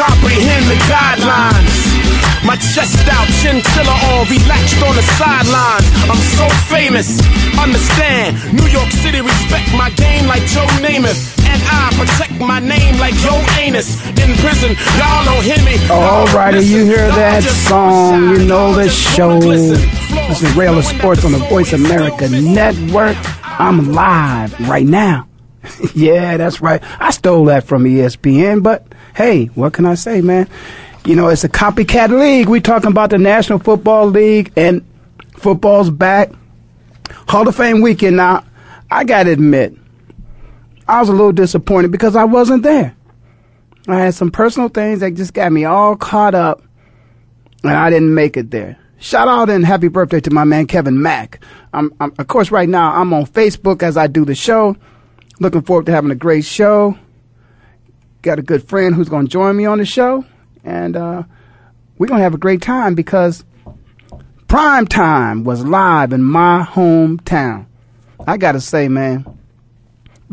Comprehend the guidelines. My chest out, chinchilla on, relaxed on the sidelines. I'm so famous, understand. New York City respect my game like Joe Namath. And I protect my name like Joe Anus. In prison, y'all don't hear me. Alrighty, you hear that song, you know the show. This is Ray Ellis Sports on the Voice America Network. I'm live right now. yeah, that's right. I stole that from ESPN, but hey, what can I say, man? You know, it's a copycat league. We're talking about the National Football League, and football's back. Hall of Fame weekend. Now, I got to admit, I was a little disappointed because I wasn't there. I had some personal things that just got me all caught up, and I didn't make it there. Shout out and happy birthday to my man Kevin Mack. I'm, I'm, of course, right now I'm on Facebook as I do the show. Looking forward to having a great show. Got a good friend who's going to join me on the show, and uh, we're to have a great time because prime time was live in my hometown. I got to say, man,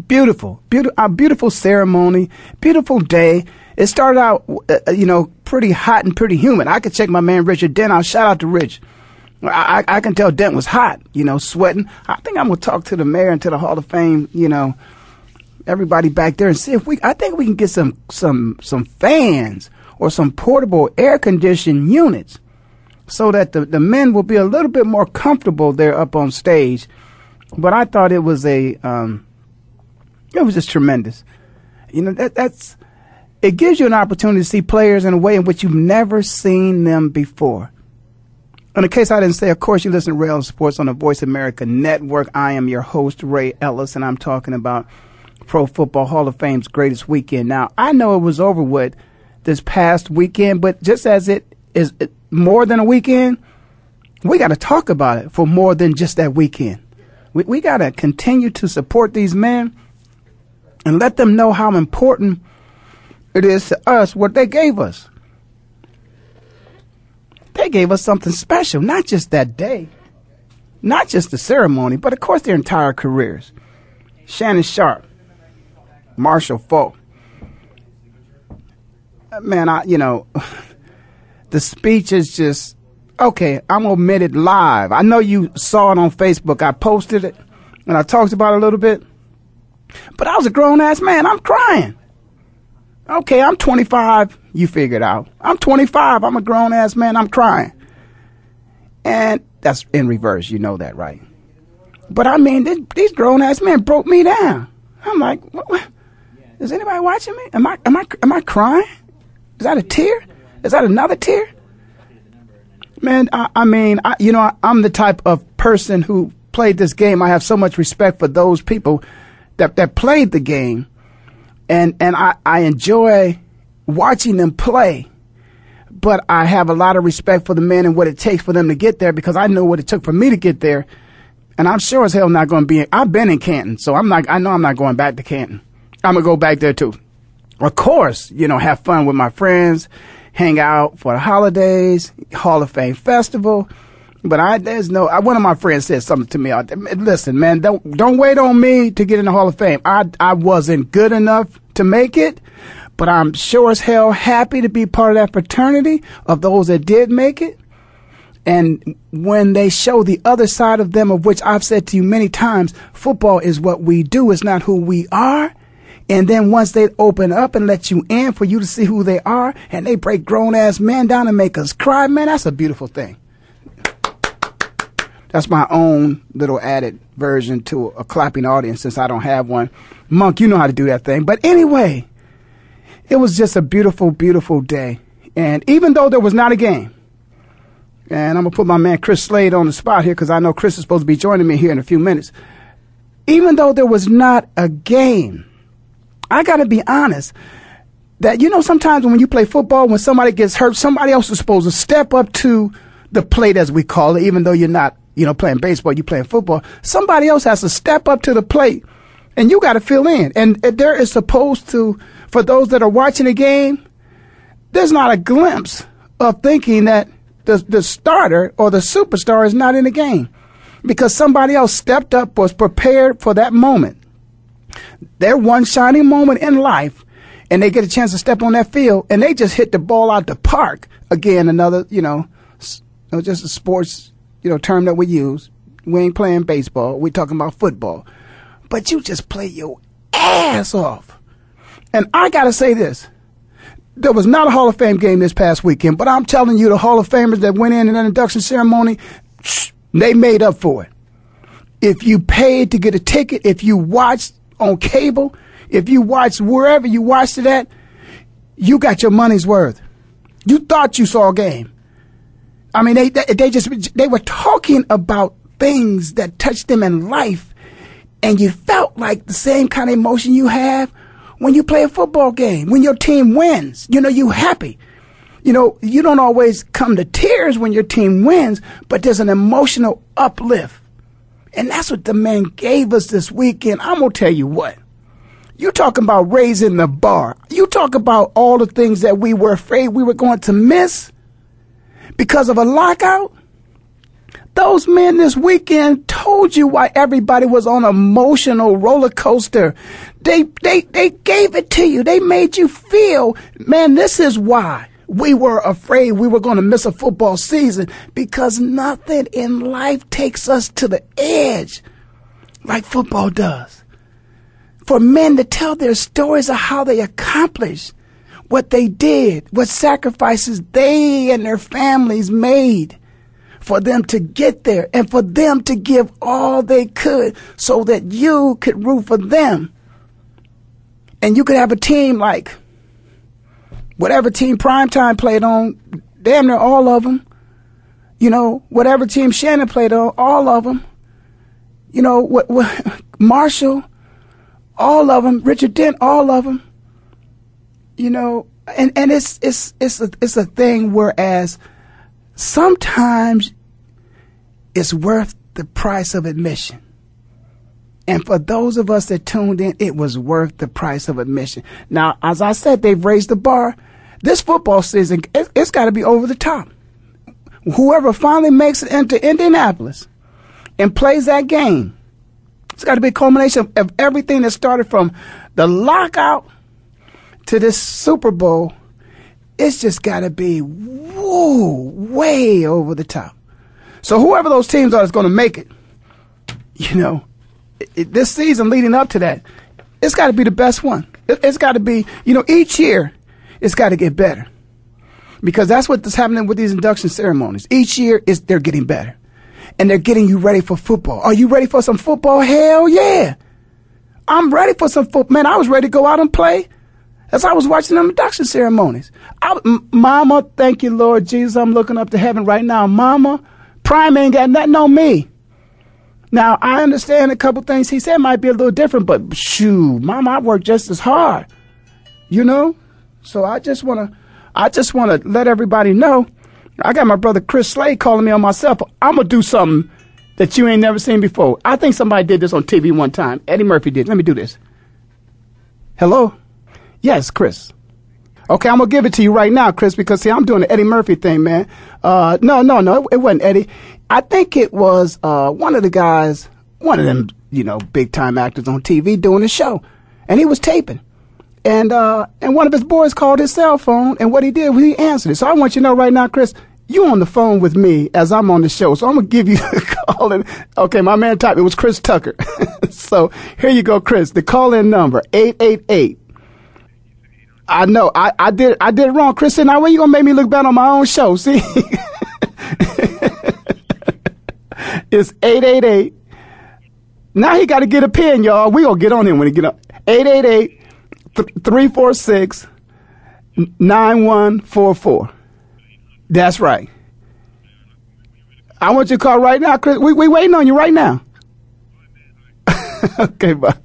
beautiful, beautiful, a beautiful ceremony, beautiful day. It started out, uh, you know, pretty hot and pretty humid. I could check my man Richard Dent out. Shout out to Rich. I, I can tell Dent was hot, you know, sweating. I think I'm gonna talk to the mayor and to the Hall of Fame, you know, everybody back there and see if we. I think we can get some some some fans or some portable air conditioned units, so that the the men will be a little bit more comfortable there up on stage. But I thought it was a um, it was just tremendous. You know that that's it gives you an opportunity to see players in a way in which you've never seen them before. In the case I didn't say, of course, you listen to Ray Ellis Sports on the Voice America Network. I am your host, Ray Ellis, and I'm talking about Pro Football Hall of Fame's greatest weekend. Now, I know it was over with this past weekend, but just as it is more than a weekend, we got to talk about it for more than just that weekend. We, we got to continue to support these men and let them know how important it is to us what they gave us. They gave us something special, not just that day, not just the ceremony, but of course their entire careers. Shannon Sharpe, Marshall Faulk. Man, I you know, the speech is just okay. I'm gonna admit it live. I know you saw it on Facebook. I posted it and I talked about it a little bit. But I was a grown ass man. I'm crying. Okay, I'm 25. You figured out. I'm 25. I'm a grown ass man. I'm crying. And that's in reverse. You know that, right? But I mean, this, these grown ass men broke me down. I'm like, what, what? is anybody watching me? Am I, am I, am I crying? Is that a tear? Is that another tear? Man, I, I mean, I, you know, I, I'm the type of person who played this game. I have so much respect for those people that, that played the game and and I, I enjoy watching them play. But I have a lot of respect for the men and what it takes for them to get there because I know what it took for me to get there. And I'm sure as hell not going to be. I've been in Canton, so I'm not. I know I'm not going back to Canton. I'm gonna go back there too. Of course, you know, have fun with my friends, hang out for the holidays, Hall of Fame festival. But I, there's no. I, one of my friends said something to me. I, Listen, man, don't don't wait on me to get in the Hall of Fame. I I wasn't good enough to make it, but I'm sure as hell happy to be part of that fraternity of those that did make it. And when they show the other side of them, of which I've said to you many times, football is what we do, it's not who we are. And then once they open up and let you in for you to see who they are, and they break grown ass men down and make us cry, man, that's a beautiful thing. That's my own little added version to a clapping audience since I don't have one. Monk, you know how to do that thing. But anyway, it was just a beautiful, beautiful day. And even though there was not a game, and I'm going to put my man Chris Slade on the spot here because I know Chris is supposed to be joining me here in a few minutes. Even though there was not a game, I got to be honest that, you know, sometimes when you play football, when somebody gets hurt, somebody else is supposed to step up to the plate, as we call it, even though you're not, you know, playing baseball, you're playing football. Somebody else has to step up to the plate and you got to fill in. And there is supposed to, for those that are watching the game, there's not a glimpse of thinking that the, the starter or the superstar is not in the game because somebody else stepped up, was prepared for that moment. Their one shining moment in life, and they get a chance to step on that field, and they just hit the ball out the park. Again, another, you know, just a sports, you know, term that we use. We ain't playing baseball. we talking about football. But you just play your ass off. And I got to say this there was not a Hall of Fame game this past weekend, but I'm telling you, the Hall of Famers that went in in that induction ceremony, they made up for it. If you paid to get a ticket, if you watched on cable, if you watched wherever you watched it at, you got your money's worth. You thought you saw a game. I mean, they, they, they just, they were talking about things that touched them in life, and you felt like the same kind of emotion you have when you play a football game, when your team wins, you know, you happy. You know, you don't always come to tears when your team wins, but there's an emotional uplift. And that's what the man gave us this weekend. I'm going to tell you what. You talking about raising the bar. You talk about all the things that we were afraid we were going to miss because of a lockout. Those men this weekend told you why everybody was on emotional roller coaster. They, they, they gave it to you. They made you feel, man, this is why we were afraid we were going to miss a football season because nothing in life takes us to the edge like football does. For men to tell their stories of how they accomplished what they did, what sacrifices they and their families made for them to get there and for them to give all they could so that you could root for them. And you could have a team like whatever team Primetime played on, damn near all of them. You know, whatever team Shannon played on, all of them. You know, what, what Marshall, all of them. Richard Dent, all of them. You know, and and it's it's it's a, it's a thing. Whereas sometimes it's worth the price of admission. And for those of us that tuned in, it was worth the price of admission. Now, as I said, they've raised the bar. This football season, it, has got to be over the top. Whoever finally makes it into Indianapolis and plays that game, it's got to be a culmination of everything that started from the lockout to this Super Bowl. It's just got to be whoa, way over the top. So whoever those teams are that's going to make it, you know, it, this season leading up to that, it's got to be the best one. It, has got to be, you know, each year, it's got to get better. Because that's what's happening with these induction ceremonies. Each year, is they're getting better. And they're getting you ready for football. Are you ready for some football? Hell yeah. I'm ready for some football. Man, I was ready to go out and play as I was watching them induction ceremonies. I, m- Mama, thank you, Lord Jesus. I'm looking up to heaven right now. Mama, Prime ain't got nothing on me. Now, I understand a couple things he said might be a little different, but shoo, mama, I work just as hard. You know? So I just wanna I just wanna let everybody know. I got my brother Chris Slade calling me on my cell phone. I'm gonna do something that you ain't never seen before. I think somebody did this on TV one time. Eddie Murphy did. Let me do this. Hello? Yes, Chris. Okay, I'm gonna give it to you right now, Chris, because see, I'm doing the Eddie Murphy thing, man. Uh, no, no, no, it wasn't Eddie. I think it was uh, one of the guys, one of them, you know, big time actors on TV doing a show, and he was taping, and uh, and one of his boys called his cell phone, and what he did was he answered it. So I want you to know right now, Chris, you on the phone with me as I'm on the show. So I'm gonna give you the call in. Okay, my man typed it was Chris Tucker. so here you go, Chris. The call in number eight eight eight. I know I, I did I did it wrong, Chris. And Now when you gonna make me look bad on my own show? See, it's eight eight eight. Now he got to get a pen, y'all. We gonna get on him when he get up. Eight eight eight three four six nine one four four. That's right. I want you to call right now, Chris. We we waiting on you right now. okay, but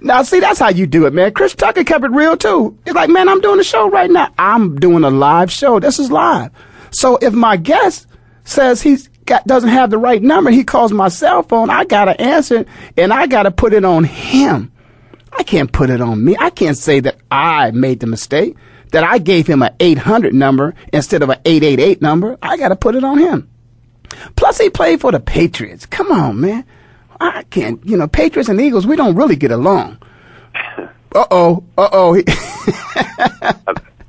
now see that's how you do it, man. Chris Tucker kept it real too. He's like, man, I'm doing a show right now. I'm doing a live show. This is live. So if my guest says he's got doesn't have the right number, he calls my cell phone. I gotta answer it, and I gotta put it on him. I can't put it on me. I can't say that I made the mistake that I gave him an 800 number instead of an 888 number. I got to put it on him. Plus, he played for the Patriots. Come on, man. I can't, you know, Patriots and Eagles, we don't really get along. Uh oh, uh oh.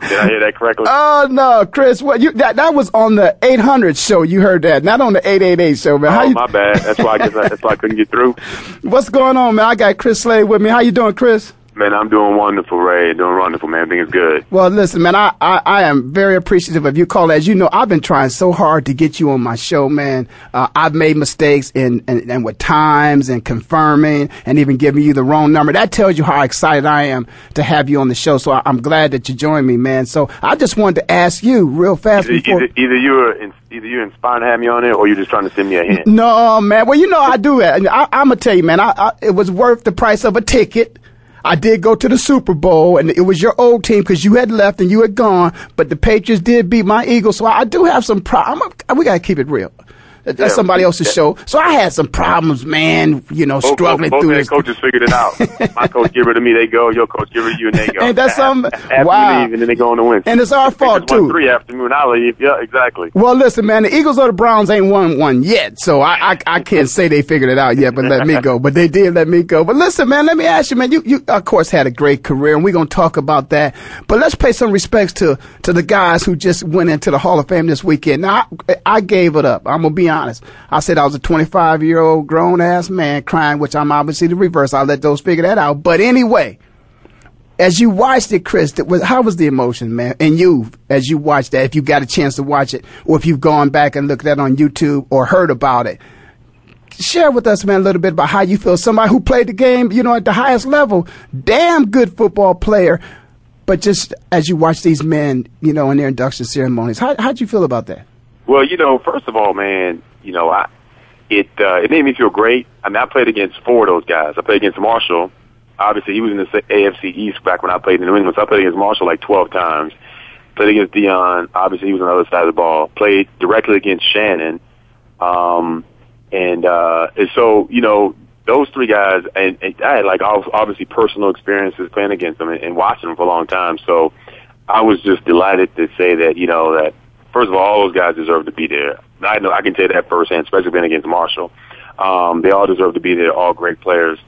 Did I hear that correctly? Oh no, Chris! What you that that was on the 800 show? You heard that, not on the 888 show, man. Oh, you, my bad. That's why I guess I, that's why I couldn't get through. What's going on, man? I got Chris Slade with me. How you doing, Chris? Man, I'm doing wonderful, Ray. Doing wonderful, man. Everything is good. Well, listen, man, I, I, I am very appreciative of you calling. As you know, I've been trying so hard to get you on my show, man. Uh, I've made mistakes in, in, and with times and confirming and even giving you the wrong number. That tells you how excited I am to have you on the show. So I, am glad that you joined me, man. So I just wanted to ask you real fast either, before. Either, either you are in, either you're inspiring to have me on it, or you're just trying to send me a hint. No, man. Well, you know I do it. I, I'm gonna tell you, man. I, I, it was worth the price of a ticket. I did go to the Super Bowl, and it was your old team because you had left and you had gone. But the Patriots did beat my Eagles, so I do have some problems. We got to keep it real. That's yeah, somebody else's yeah. show. So I had some problems, man. You know, both, struggling both, both through this. coaches figured it out. My coach give it to me, they go. Your coach give it to you, and they go. And that's some after wow. leave, and then they go on to win. And it's our fault too. Three afternoon, I leave. Yeah, exactly. Well, listen, man. The Eagles or the Browns ain't won one yet, so I, I I can't say they figured it out yet. But let me go. But they did let me go. But listen, man. Let me ask you, man. You you of course had a great career, and we're gonna talk about that. But let's pay some respects to to the guys who just went into the Hall of Fame this weekend. Now I, I gave it up. I'm gonna be honest. I said I was a 25 year old grown ass man crying, which I'm obviously the reverse. I'll let those figure that out. But anyway, as you watched it, Chris, was, how was the emotion, man? And you, as you watched that, if you got a chance to watch it, or if you've gone back and looked at it on YouTube or heard about it, share with us, man, a little bit about how you feel. Somebody who played the game, you know, at the highest level, damn good football player. But just as you watch these men, you know, in their induction ceremonies, how, how'd you feel about that? Well, you know, first of all, man, you know, I, it uh, it made me feel great. I mean, I played against four of those guys. I played against Marshall. Obviously, he was in the AFC East back when I played in New England. So I played against Marshall like 12 times. Played against Deion. Obviously, he was on the other side of the ball. Played directly against Shannon. Um, and, uh, and so, you know, those three guys, and, and I had like obviously personal experiences playing against them and, and watching them for a long time. So I was just delighted to say that, you know, that first of all, all those guys deserve to be there. I know I can tell that firsthand, especially being against Marshall. Um, they all deserve to be there. All great players,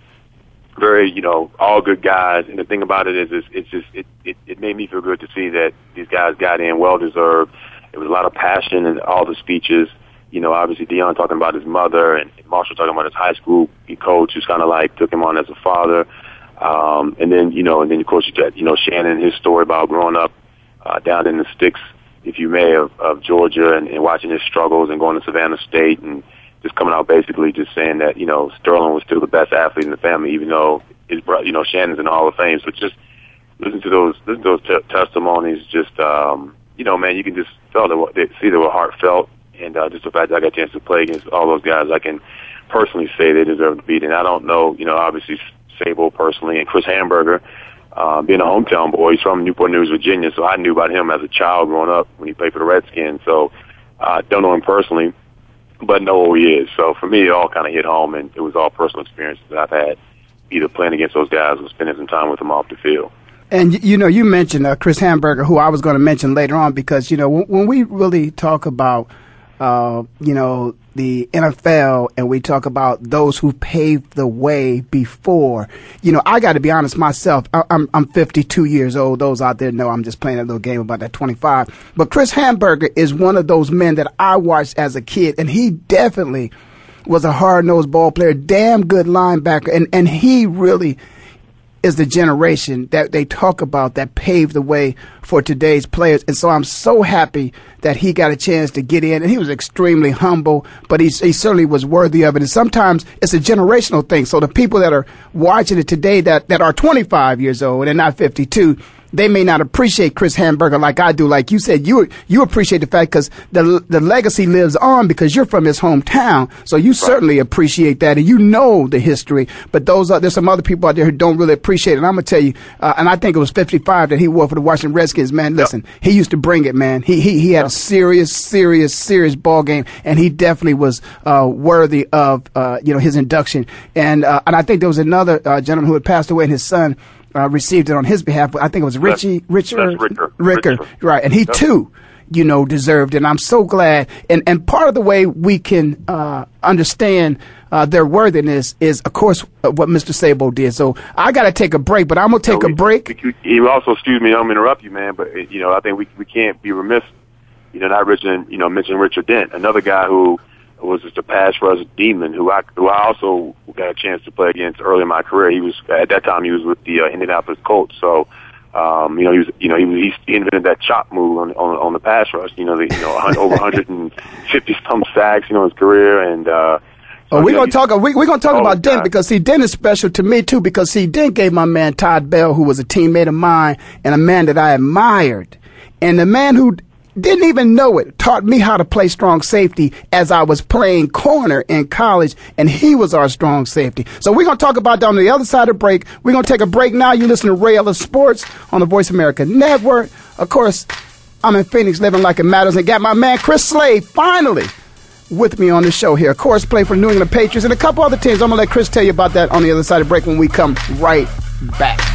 very you know, all good guys. And the thing about it is, is it's just it, it it made me feel good to see that these guys got in, well deserved. It was a lot of passion in all the speeches. You know, obviously Deion talking about his mother and Marshall talking about his high school coach, who's kind of like took him on as a father. Um, and then you know, and then of course you got you know Shannon his story about growing up uh, down in the sticks if you may, of, of Georgia and, and watching his struggles and going to Savannah State and just coming out basically just saying that, you know, Sterling was still the best athlete in the family, even though his brother, you know, Shannon's in the Hall of Fame. So just listen to those, listen to those t- testimonies. Just, um, you know, man, you can just feel that they see they were heartfelt. And, uh, just the fact that I got a chance to play against all those guys, I can personally say they deserve to beat. And I don't know, you know, obviously Sabol personally and Chris Hanburger, uh, being a hometown boy. He's from Newport News, Virginia, so I knew about him as a child growing up when he played for the Redskins. So I uh, don't know him personally, but know who he is. So for me, it all kind of hit home, and it was all personal experiences that I've had, either playing against those guys or spending some time with them off the field. And you know, you mentioned uh, Chris Hanburger, who I was going to mention later on, because you know when, when we really talk about uh, you know, the NFL and we talk about those who paved the way before, you know, I got to be honest myself. I, I'm, I'm 52 years old. Those out there know I'm just playing a little game about that 25. But Chris Hanburger is one of those men that I watched as a kid and he definitely was a hard nosed ball player, damn good linebacker. And, and he really, is the generation that they talk about that paved the way for today's players. And so I'm so happy that he got a chance to get in. And he was extremely humble, but he, he certainly was worthy of it. And sometimes it's a generational thing. So the people that are watching it today that, that are 25 years old and not 52, they may not appreciate Chris Hanburger like I do. Like you said, you you appreciate the fact because the the legacy lives on because you're from his hometown, so you right. certainly appreciate that and you know the history. But those are there's some other people out there who don't really appreciate it. And I'm gonna tell you, uh, and I think it was 55 that he wore for the Washington Redskins. Man, listen, yep. he used to bring it, man. He he he had yep. a serious, serious, serious ball game, and he definitely was uh, worthy of uh, you know his induction. And uh, and I think there was another uh, gentleman who had passed away, and his son uh, received it on his behalf. I think it was Richie, Richard, Ricker. Ricker, right? And he yep. too, you know, deserved. It. And I'm so glad. And and part of the way we can uh, understand uh, their worthiness is, of course, what Mr. Sabol did. So I got to take a break, but I'm gonna take no, we, a break. He also, excuse me, I'm interrupt you, man, but you know, I think we we can't be remiss, you know, not mentioning, you know, mention Richard Dent, another guy who was just a pass rush demon who I who I also got a chance to play against early in my career. He was at that time he was with the uh, Indianapolis Colts, so um, you know he was you know he was he invented that chop move on on, on the pass rush. You know the you know over 150 some sacks you know his career and. uh Oh, we're gonna talk. We, we're gonna talk about Dent because see, Dent is special to me too because see, Dent gave my man Todd Bell, who was a teammate of mine and a man that I admired, and the man who didn't even know it. Taught me how to play strong safety as I was playing corner in college, and he was our strong safety. So we're going to talk about that on the other side of break. We're going to take a break now. You listen to Ray Ellis Sports on the Voice America Network. Of course, I'm in Phoenix living like it matters and got my man Chris Slade finally with me on the show here. Of course, play for New England Patriots and a couple other teams. I'm going to let Chris tell you about that on the other side of break when we come right back.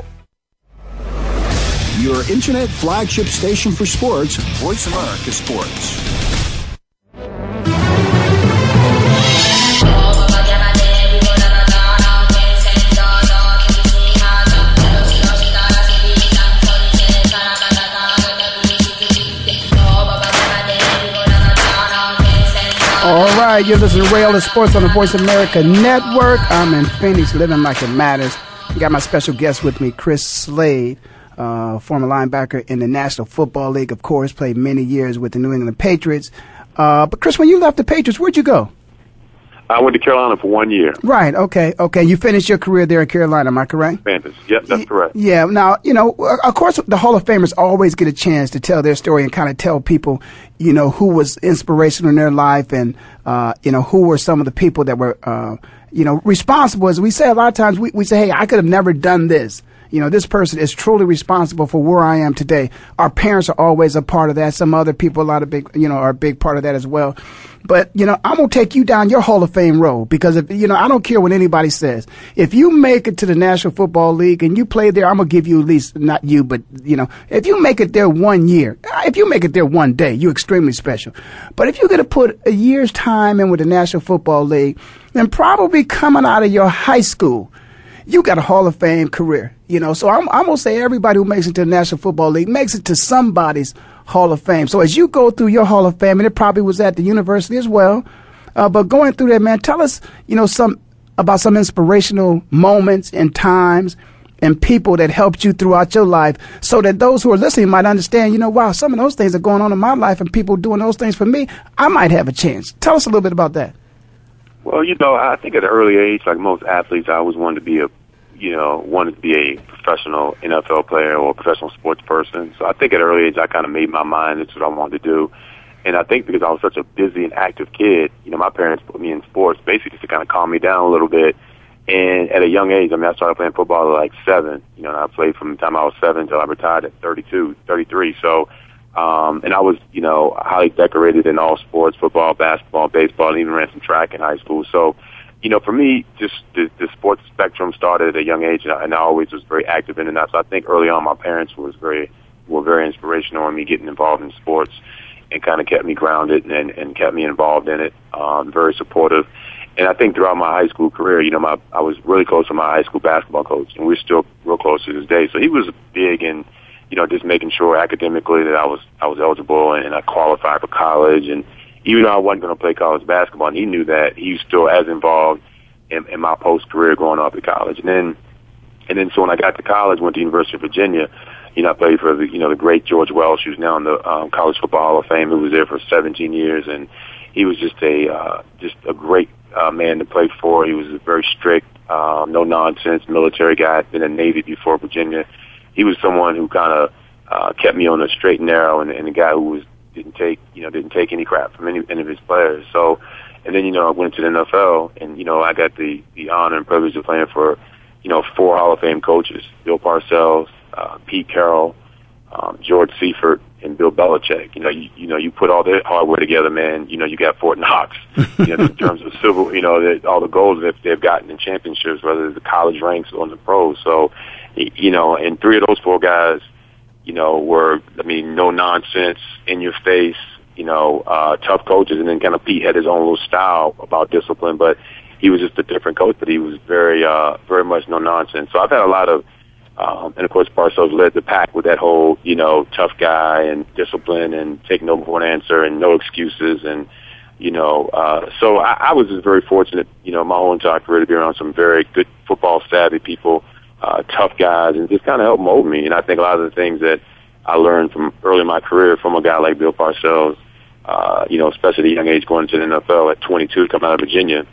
your internet flagship station for sports, Voice America Sports. All right, you're listening to Ellis Sports on the Voice America Network. I'm in Phoenix, living like it matters. Got my special guest with me, Chris Slade uh, former linebacker in the National Football League, of course, played many years with the New England Patriots. Uh, but Chris, when you left the Patriots, where'd you go? I went to Carolina for one year. Right. Okay. Okay. You finished your career there in Carolina. Am I correct? Panthers. Yep, that's correct. Yeah. Now, you know, of course, the Hall of Famers always get a chance to tell their story and kind of tell people, you know, who was inspirational in their life and, uh, you know, who were some of the people that were, uh, you know, responsible. As we say a lot of times, we, we say, hey, I could have never done this you know, this person is truly responsible for where I am today. Our parents are always a part of that. Some other people, a lot of big, you know, are a big part of that as well. But, you know, I'm going to take you down your Hall of Fame road because if, you know, I don't care what anybody says. If you make it to the National Football League and you play there, I'm going to give you at least, not you, but, you know, if you make it there one year, uh, if you make it there one day, you're extremely special. But if you're going to put a year's time in with the National Football League, then probably coming out of your high school, you got a Hall of Fame career. You know, so I'm, I'm gonna say everybody who makes it to the National Football League makes it to somebody's Hall of Fame. So as you go through your Hall of Fame, and it probably was at the university as well, uh, but going through that, man, tell us, you know, some about some inspirational moments and times and people that helped you throughout your life so that those who are listening might understand, you know, wow, some of those things are going on in my life and people doing those things for me, I might have a chance. Tell us a little bit about that. Well, you know, I think at an early age, like most athletes, I always wanted to be a, you know, wanted to be a professional NFL player or a professional sports person. So I think at an early age, I kind of made my mind that's what I wanted to do. And I think because I was such a busy and active kid, you know, my parents put me in sports basically just to kind of calm me down a little bit. And at a young age, I mean, I started playing football at like seven, you know, and I played from the time I was seven until I retired at 32, 33. So, um, and I was, you know, highly decorated in all sports, football, basketball, baseball, and even ran some track in high school. So, you know, for me, just the, the sports spectrum started at a young age, and I, and I always was very active in it. So I think early on, my parents was very were very inspirational in me getting involved in sports, and kind of kept me grounded and and kept me involved in it. Um, very supportive, and I think throughout my high school career, you know, my I was really close to my high school basketball coach, and we're still real close to this day. So he was big in you know, just making sure academically that I was I was eligible and I qualified for college. And even though I wasn't going to play college basketball, and he knew that, he was still as involved in, in my post career going off to college. And then, and then so when I got to college, went to University of Virginia. You know, I played for the you know the great George Welsh, who's now in the um, College Football Hall of Fame, who was there for 17 years, and he was just a uh, just a great uh, man to play for. He was a very strict, um, no nonsense military guy. Been in the Navy before Virginia he was someone who kind of uh, kept me on the straight and narrow, and, and a guy who was didn't take you know didn't take any crap from any, any of his players. So, and then you know I went to the NFL, and you know I got the the honor and privilege of playing for you know four Hall of Fame coaches: Bill Parcells, uh, Pete Carroll, um, George Seifert, and Bill Belichick. You know, you, you know, you put all that hardware together, man. You know, you got Fort Knox. You know, in terms of civil, you know, all the goals that they've gotten in championships, whether it's the college ranks or in the pros. So, you know, and three of those four guys, you know, were I mean, no nonsense, in your face, you know, uh, tough coaches, and then kind of Pete had his own little style about discipline, but he was just a different coach, but he was very, uh, very much no nonsense. So I've had a lot of, um, and of course Parcells led the pack with that whole, you know, tough guy and discipline and take no an answer and no excuses and, you know, uh, so I, I was just very fortunate, you know, my whole entire career to be around some very good football savvy people uh, tough guys and just kind of help mold me. And I think a lot of the things that I learned from early in my career from a guy like Bill Parcells, uh, you know, especially a young age going to the NFL at 22, coming out of Virginia,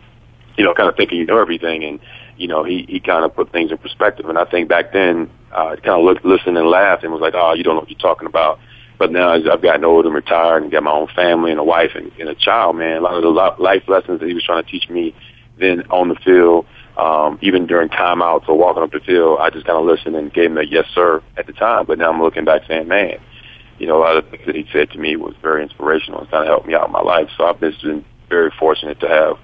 you know, kind of thinking you know everything. And, you know, he, he kind of put things in perspective. And I think back then, uh, kind of looked, listened and laughed and was like, oh, you don't know what you're talking about. But now as I've gotten older and retired and got my own family and a wife and, and a child, man, a lot of the life lessons that he was trying to teach me then on the field, um, even during timeouts or walking up the field, I just kind of listened and gave him a yes, sir at the time. But now I'm looking back saying, man, you know, a lot of things that he said to me was very inspirational and kind of helped me out in my life. So I've been very fortunate to have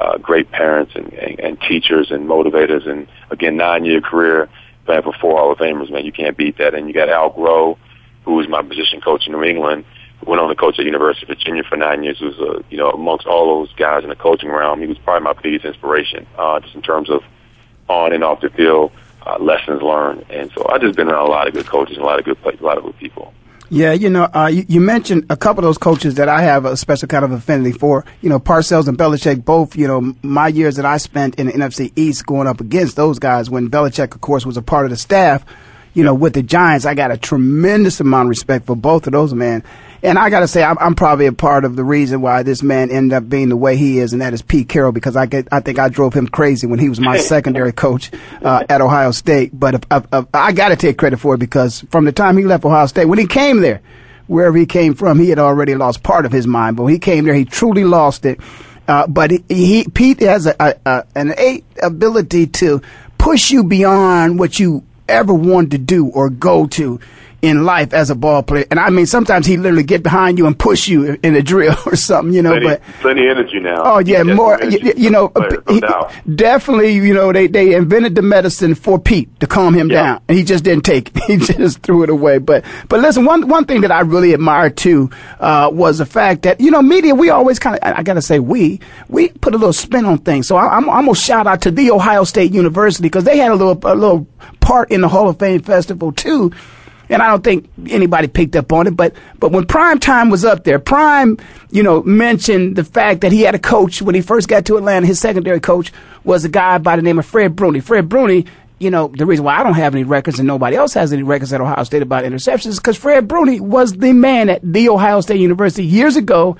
uh, great parents and, and, and teachers and motivators. And again, nine year career playing for four Hall of Famers, man, you can't beat that. And you got Al Groh, who was my position coach in New England went on to coach at University of Virginia for nine years. He Was uh, you know amongst all those guys in the coaching realm, he was probably my biggest inspiration, uh, just in terms of on and off the field uh, lessons learned. And so I've just been around a lot of good coaches and a lot of good a lot of good people. Yeah, you know, uh, you, you, mentioned a couple of those coaches that I have a special kind of affinity for. You know, Parcells and Belichick, both, you know, my years that I spent in the NFC East going up against those guys when Belichick, of course, was a part of the staff, you know, with the Giants, I got a tremendous amount of respect for both of those men. And I got to say, I'm, I'm, probably a part of the reason why this man ended up being the way he is, and that is Pete Carroll, because I get, I think I drove him crazy when he was my secondary coach uh, at Ohio State. But if, if, if, I got to take credit for it because from the time he left Ohio State, when he came there, wherever he came from, he had already lost part of his mind. But when he came there, he truly lost it. Uh, but he, he, Pete has a, a, a, an ability to push you beyond what you ever wanted to do or go to in life as a ball player. And I mean, sometimes he literally get behind you and push you in a drill or something, you know. Plenty, but plenty energy now. Oh yeah, more. You, you, know, player, he, definitely. You know, they they invented the medicine for Pete to calm him yeah. down, and he just didn't take it. He just threw it away. But but listen, one one thing that I really admired too uh, was the fact that you know media. We always kind of I gotta say we we put a little spin on things. So I, I'm, I'm gonna shout out to the Ohio State University because they had a little a little part in the Hall of Fame festival too and I don't think anybody picked up on it. But but when Prime Time was up there, Prime, you know, mentioned the fact that he had a coach when he first got to Atlanta. His secondary coach was a guy by the name of Fred Bruney. Fred Bruney. You know, the reason why I don't have any records and nobody else has any records at Ohio State about interceptions is because Fred Bruney was the man at the Ohio State University years ago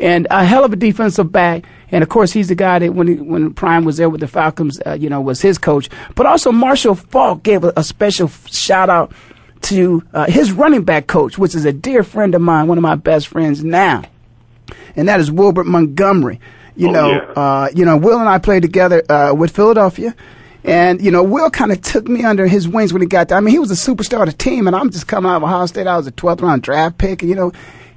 and a hell of a defensive back. And of course, he's the guy that when he, when Prime was there with the Falcons, uh, you know, was his coach. But also, Marshall Faulk gave a, a special shout out to uh, his running back coach, which is a dear friend of mine, one of my best friends now, and that is Wilbert Montgomery. You oh, know, yeah. uh, you know, Will and I played together uh, with Philadelphia. And, you know, Will kind of took me under his wings when he got there. I mean, he was a superstar of the team, and I'm just coming out of Ohio State. I was a 12th round draft pick, and, you know,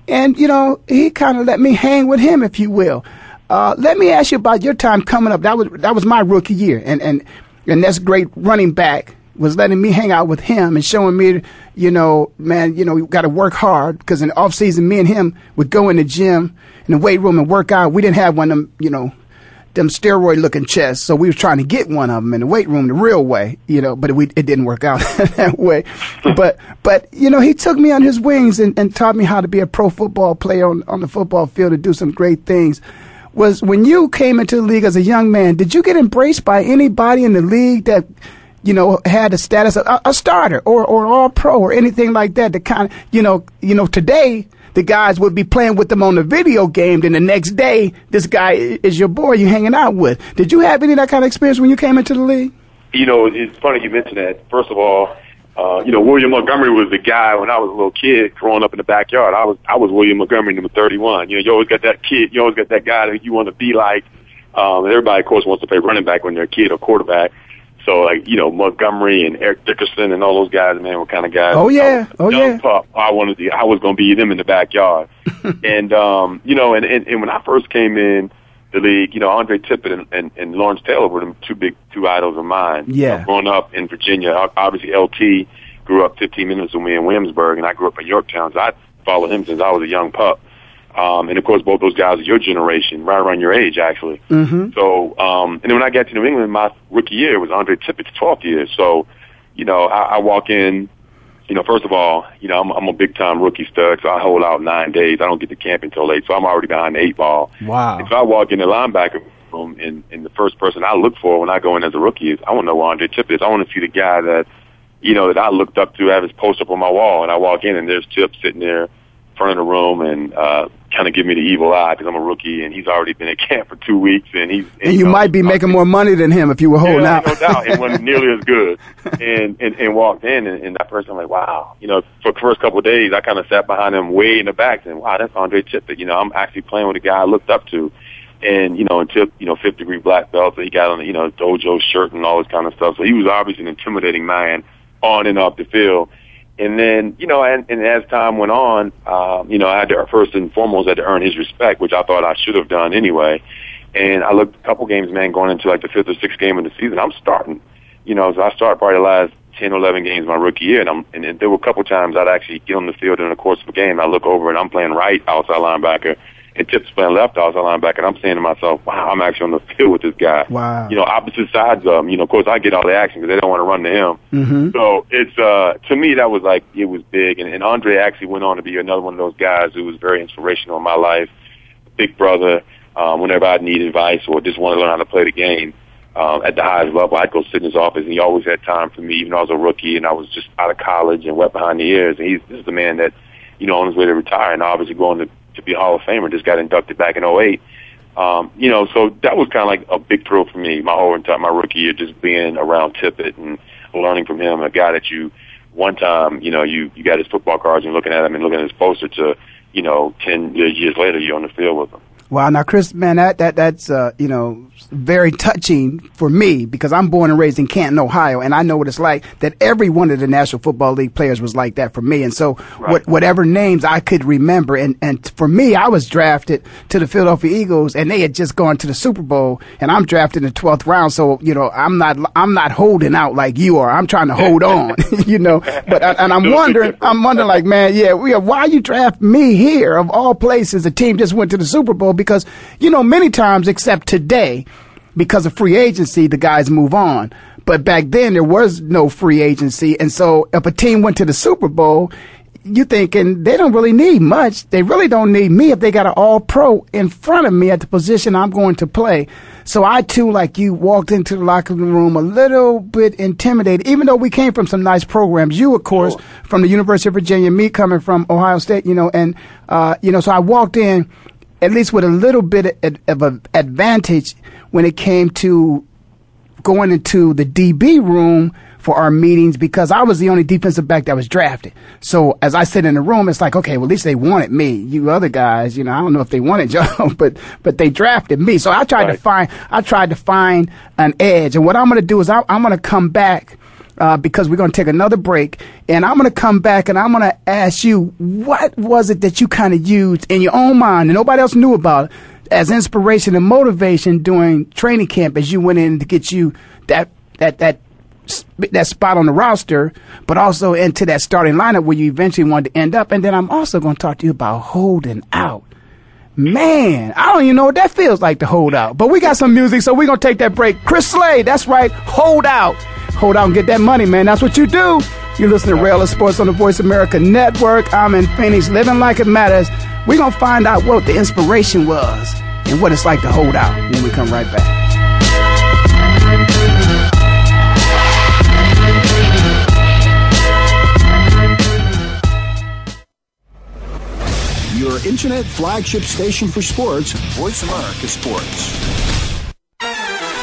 and, you know, he kind of let me hang with him, if you will. Uh, let me ask you about your time coming up. That was, that was my rookie year, and, and, and that's great running back was letting me hang out with him and showing me, you know, man, you know, you got to work hard because in the off season, me and him would go in the gym in the weight room and work out. We didn't have one of them, you know, them steroid looking chests. So we was trying to get one of them in the weight room the real way, you know, but we, it didn't work out that way. but, but, you know, he took me on his wings and, and taught me how to be a pro football player on, on the football field and do some great things. Was when you came into the league as a young man, did you get embraced by anybody in the league that you know, had the status of a, a starter or, or all pro or anything like that. The kind you know, you know, today the guys would be playing with them on the video game. Then the next day, this guy is your boy you hanging out with. Did you have any of that kind of experience when you came into the league? You know, it's funny you mentioned that. First of all, uh, you know, William Montgomery was the guy when I was a little kid growing up in the backyard. I was I was William Montgomery, number thirty one. You know, you always got that kid, you always got that guy that you want to be like. Um, everybody, of course, wants to play running back when they're a kid or quarterback. So like you know Montgomery and Eric Dickerson and all those guys, man, were kind of guys. Oh yeah, oh yeah. Pup, I wanted to. I was going to be them in the backyard, and um, you know, and, and and when I first came in the league, you know, Andre Tippett and, and, and Lawrence Taylor were the two big two idols of mine. Yeah. You know, growing up in Virginia, obviously LT grew up 15 minutes from me in Williamsburg, and I grew up in Yorktown. So I followed him since I was a young pup. Um, and of course, both those guys are your generation, right around your age, actually. Mm-hmm. So, um, and then when I got to New England, my rookie year was Andre Tippett's 12th year. So, you know, I, I walk in, you know, first of all, you know, I'm, I'm a big time rookie stud, so I hold out nine days. I don't get to camp until late, so I'm already behind the eight ball. Wow. And so I walk in the linebacker room, and, and the first person I look for when I go in as a rookie is I want to know Andre Tippett is. I want to see the guy that, you know, that I looked up to have his post up on my wall, and I walk in and there's Tip sitting there front of the room and uh, kind of give me the evil eye because I'm a rookie and he's already been at camp for two weeks and he's and, and you, know, might be making more money than him if you were holding yeah, out. no doubt, and wasn't nearly as good. And and, and walked in and, and that person I'm like, wow, you know, for the first couple of days I kind of sat behind him way in the back and wow, that's Andre Tippett. You know, I'm actually playing with a guy I looked up to. And, you know, until, you know, fifth degree black belt, so he got on, you know, dojo shirt and all this kind of stuff. So he was obviously an intimidating man on and off the field and then, you know, and, and as time went on, um, you know, I had to first and foremost had to earn his respect, which I thought I should have done anyway. And I looked a couple games, man, going into like the fifth or sixth game of the season. I'm starting, you know, so I started probably the last 10 or 11 games my rookie year. And, I'm, and there were a couple times I'd actually get on the field in the course of a game. I look over and I'm playing right outside linebacker and Tip's playing left outside linebacker, and I'm saying to myself, wow, I'm actually on the field with this guy. Wow. You know, opposite sides of him. You know, of course, I get all the action because they don't want to run to him. Mm-hmm. So it's, uh, to me, that was like, it was big. And, and Andre actually went on to be another one of those guys who was very inspirational in my life. Big brother, um, whenever I need advice or just want to learn how to play the game. Um, at the highest level, I'd go sit in his office, and he always had time for me, even though I was a rookie and I was just out of college and wet behind the ears. And he's this is the man that you know, on his way to retire, and obviously going to to be a Hall of Famer. Just got inducted back in '08. Um, you know, so that was kind of like a big thrill for me. My whole entire my rookie year, just being around Tippett and learning from him, a guy that you one time, you know, you you got his football cards and looking at him and looking at his poster to, you know, ten years later you're on the field with him. Wow, now Chris, man, that that that's uh, you know very touching for me because I'm born and raised in Canton, Ohio, and I know what it's like. That every one of the National Football League players was like that for me, and so right. what, whatever names I could remember, and and for me, I was drafted to the Philadelphia Eagles, and they had just gone to the Super Bowl, and I'm drafted in the 12th round, so you know I'm not I'm not holding out like you are. I'm trying to hold on, you know. But and I'm wondering, I'm wondering, like, man, yeah, yeah, why you draft me here of all places? The team just went to the Super Bowl because, you know, many times, except today, because of free agency, the guys move on. But back then, there was no free agency. And so if a team went to the Super Bowl, you thinking they don't really need much. They really don't need me if they got an all pro in front of me at the position I'm going to play. So I too, like you, walked into the locker room a little bit intimidated, even though we came from some nice programs. You, of course, sure. from the University of Virginia, me coming from Ohio State, you know, and, uh, you know, so I walked in at least with a little bit of an advantage when it came to going into the DB room for our meetings because I was the only defensive back that was drafted. So as I sit in the room, it's like, okay, well, at least they wanted me. You other guys, you know, I don't know if they wanted you, but, but they drafted me. So I tried right. to find, I tried to find an edge. And what I'm going to do is I, I'm going to come back uh, because we're going to take another break. And I'm going to come back and I'm going to ask you, what was it that you kind of used in your own mind and nobody else knew about it as inspiration and motivation during training camp as you went in to get you that, that, that, that spot on the roster, but also into that starting lineup where you eventually wanted to end up. And then I'm also going to talk to you about holding out. Man, I don't even know what that feels like to hold out. But we got some music, so we're going to take that break. Chris Slade, that's right, hold out. Hold out and get that money, man. That's what you do. You listen to Ray Ellis Sports on the Voice America Network. I'm in Phoenix, living like it matters. We're going to find out what the inspiration was and what it's like to hold out when we come right back. Your internet flagship station for sports, Voice America Sports.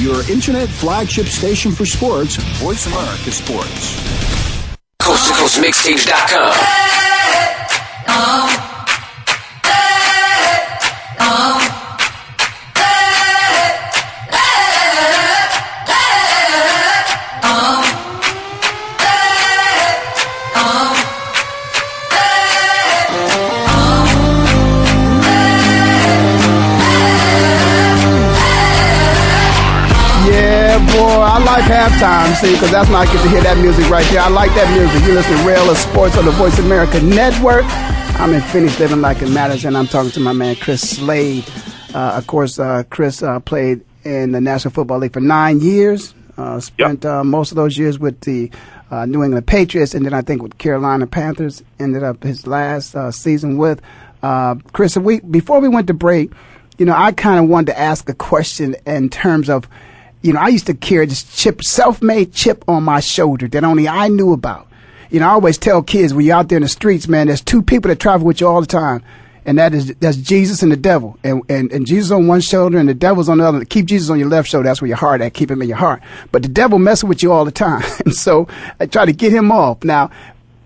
Your internet flagship station for sports, Voice America Sports. Coast to Coast Mixtapes.com. like halftime, see, because that's when I get to hear that music right there. I like that music. You listen to Ray Ellis Sports on the Voice America Network. I'm in Phoenix, living like it matters, and I'm talking to my man Chris Slade. Uh, of course, uh, Chris uh, played in the National Football League for nine years. Uh, spent yep. Uh, most of those years with the uh, New England Patriots, and then I think with Carolina Panthers ended up his last uh, season with. Uh, Chris, we before we went to break, you know, I kind of wanted to ask a question in terms of, you know, I used to carry this chip, self-made chip on my shoulder that only I knew about. You know, I always tell kids when you're out there in the streets, man, there's two people that travel with you all the time and that is that's Jesus and the devil, and, and and Jesus on one shoulder and the devil's on the other. Keep Jesus on your left shoulder. That's where your heart at. Keep him in your heart. But the devil messing with you all the time, and so I try to get him off. Now,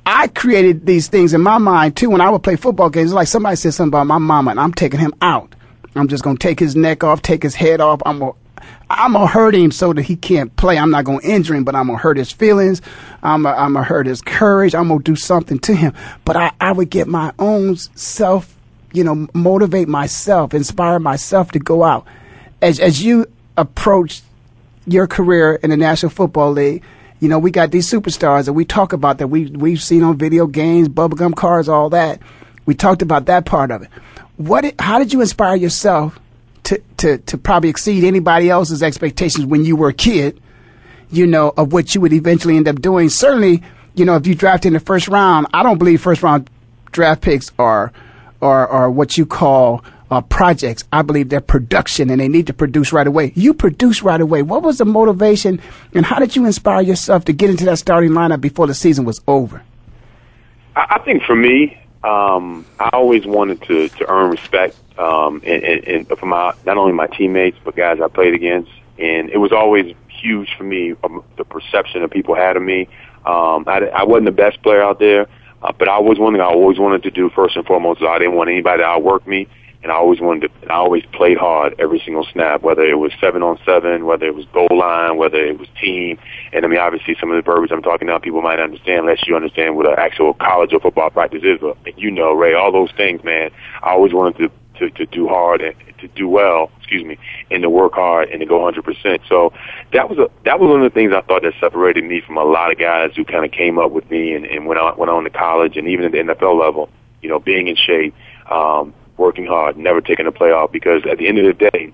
I created these things in my mind too. When I would play football games, like somebody said something about my mama, and I'm taking him out. I'm just gonna take his neck off, take his head off. I'm gonna I'm gonna hurt him so that he can't play. I'm not gonna injure him, but I'm gonna hurt his feelings. I'm gonna, I'm hurt his courage. I'm gonna do something to him. But I, I would get my own self you know, motivate myself, inspire myself to go out. As as you approach your career in the National Football League, you know, we got these superstars that we talk about that we we've seen on video games, bubblegum cars, all that. We talked about that part of it. What how did you inspire yourself to, to, to probably exceed anybody else's expectations when you were a kid, you know, of what you would eventually end up doing? Certainly, you know, if you draft in the first round, I don't believe first round draft picks are are, are what you call uh, projects. I believe they're production and they need to produce right away. You produce right away. What was the motivation and how did you inspire yourself to get into that starting lineup before the season was over? I, I think for me, um, I always wanted to, to earn respect um, and, and, and from my, not only my teammates, but guys I played against. And it was always huge for me, um, the perception that people had of me. Um, I, I wasn't the best player out there. Uh, but I was one thing I always wanted to do first and foremost. I didn't want anybody to outwork me, and I always wanted to. I always played hard every single snap, whether it was seven on seven, whether it was goal line, whether it was team. And I mean, obviously, some of the verbiage I'm talking now, people might understand unless you understand what an actual college or football practice is. But you know, Ray, all those things, man. I always wanted to to, to do hard and to do well, excuse me, and to work hard and to go 100%. So that was a that was one of the things I thought that separated me from a lot of guys who kind of came up with me and, and went on went on to college and even at the NFL level. You know, being in shape, um, working hard, never taking a playoff. Because at the end of the day,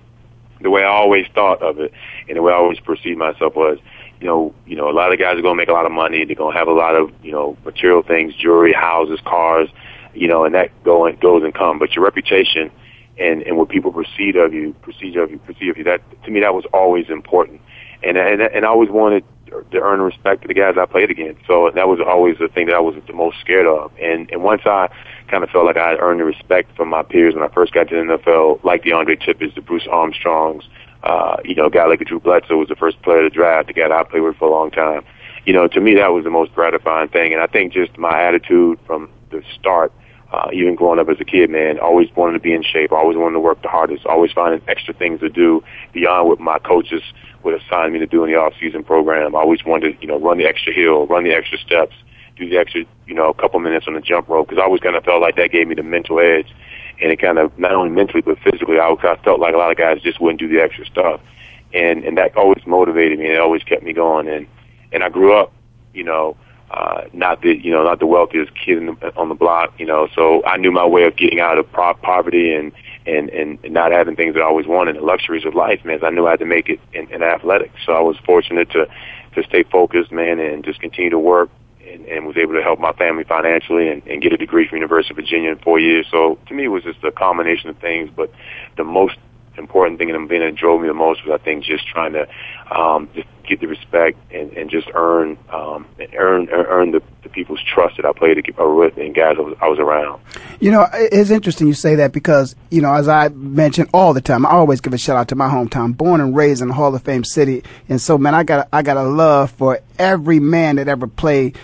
the way I always thought of it and the way I always perceived myself was, you know, you know, a lot of guys are going to make a lot of money. They're going to have a lot of, you know, material things, jewelry, houses, cars, you know, and that go and goes and come. But your reputation and and what people perceive of you, perceive of you, perceive of you. That to me, that was always important, and and and I always wanted to earn respect to the guys I played against. So that was always the thing that I was the most scared of. And and once I kind of felt like I earned the respect from my peers when I first got to the NFL, like the Andre Tippetts, the Bruce Armstrongs, uh, you know, a guy like Drew Bledsoe was the first player to draft, the guy that I played with for a long time. You know, to me that was the most gratifying thing, and I think just my attitude from the start uh, even growing up as a kid, man, always wanted to be in shape, always wanted to work the hardest, always finding extra things to do beyond what my coaches would assign me to do in the off-season program. I always wanted to, you know, run the extra hill, run the extra steps, do the extra, you know, a couple minutes on the jump rope, because I always kind of felt like that gave me the mental edge. And it kind of, not only mentally, but physically, I, I felt like a lot of guys just wouldn't do the extra stuff. And, and that always motivated me and it always kept me going. And, and I grew up, you know, uh, not the you know not the wealthiest kid the, on the block, you know. So I knew my way of getting out of pro- poverty and and and not having things that I always wanted, the luxuries of life, man. I knew I had to make it in, in athletics, so I was fortunate to to stay focused, man, and just continue to work. And, and was able to help my family financially and, and get a degree from University of Virginia in four years. So to me, it was just a combination of things. But the most important thing thing that drove me the most was I think just trying to um, just get the respect and, and just earn um, earn earn the, the people's trust that I played with and guys I was, I was around. You know, it's interesting you say that because you know, as I mention all the time, I always give a shout out to my hometown, born and raised in the Hall of Fame city, and so man, I got I got a love for every man that ever played.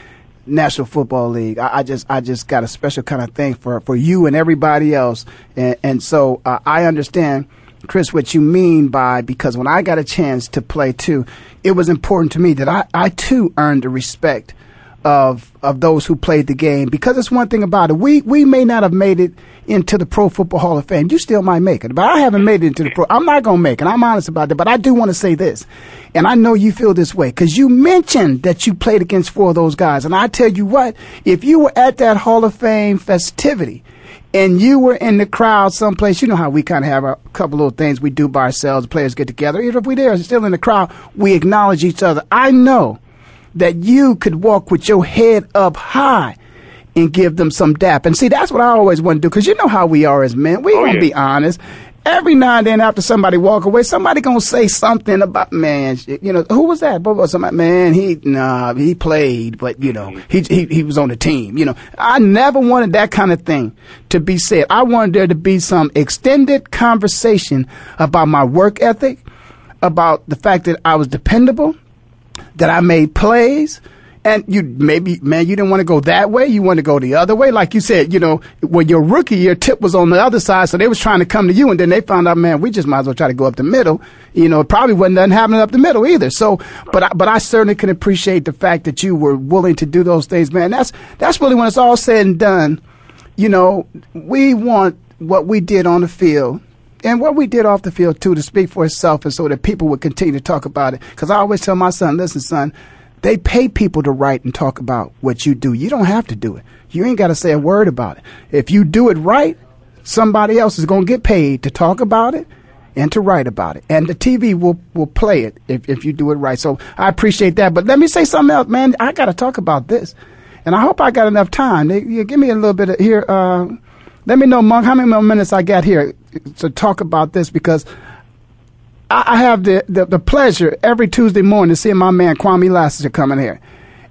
National Football League. I, I, just I just got a special kind of thing for for you and everybody else, and, and so uh, I understand Chris, what you mean by because when I got a chance to play too, it was important to me that I, I too earned the respect of of those who played the game because it's one thing about it. We we may not have made it into the Pro Football Hall of Fame. You still might make it, but I haven't made it into the Pro. I'm not gonna make it. I'm honest about that. But I do want to say this, and I know you feel this way because you mentioned that you played against four of those guys, and I tell you what, if you were at that Hall of Fame festivity and you were in the crowd someplace, you know how we kind of have a couple little things we do by ourselves, players get together. Even if we're there, still in the crowd, we acknowledge each other. I know that you could walk with your head up high and give them some dap. And see, that's what I always want to do because you know how we are as men. We Oh, want to yeah. be honest. Every now and then, after somebody walk away, somebody gonna say something about man. You know, who was that? But somebody? Man, he nah, he played, but you know, mm-hmm. he, he he was on the team. You know, I never wanted that kind of thing to be said. I wanted there to be some extended conversation about my work ethic, about the fact that I was dependable, that I made plays. And you maybe, man, you didn't want to go that way. You want to go the other way. Like you said, you know, when your rookie year tip was on the other side, so they was trying to come to you, and then they found out, man, we just might as well try to go up the middle. You know, it probably wasn't nothing happening up the middle either. So, but I, but I certainly can appreciate the fact that you were willing to do those things, man. That's that's really when it's all said and done. You know, we want what we did on the field and what we did off the field too to speak for itself and so that people would continue to talk about it because i always tell my son listen son they pay people to write and talk about what you do. You don't have to do it. You ain't got to say a word about it. If you do it right somebody else is going to get paid to talk about it and to write about it. And the tv will, will play it if, if you do it right. So i appreciate that. But let me say something else man. I got to talk about this. And i hope i got enough time. You give me a little bit of here uh, let me know, Monk, how many more minutes I got here to talk about this? Because I, have the, the, the pleasure every Tuesday morning to see my man Kwamie Lassiter coming here.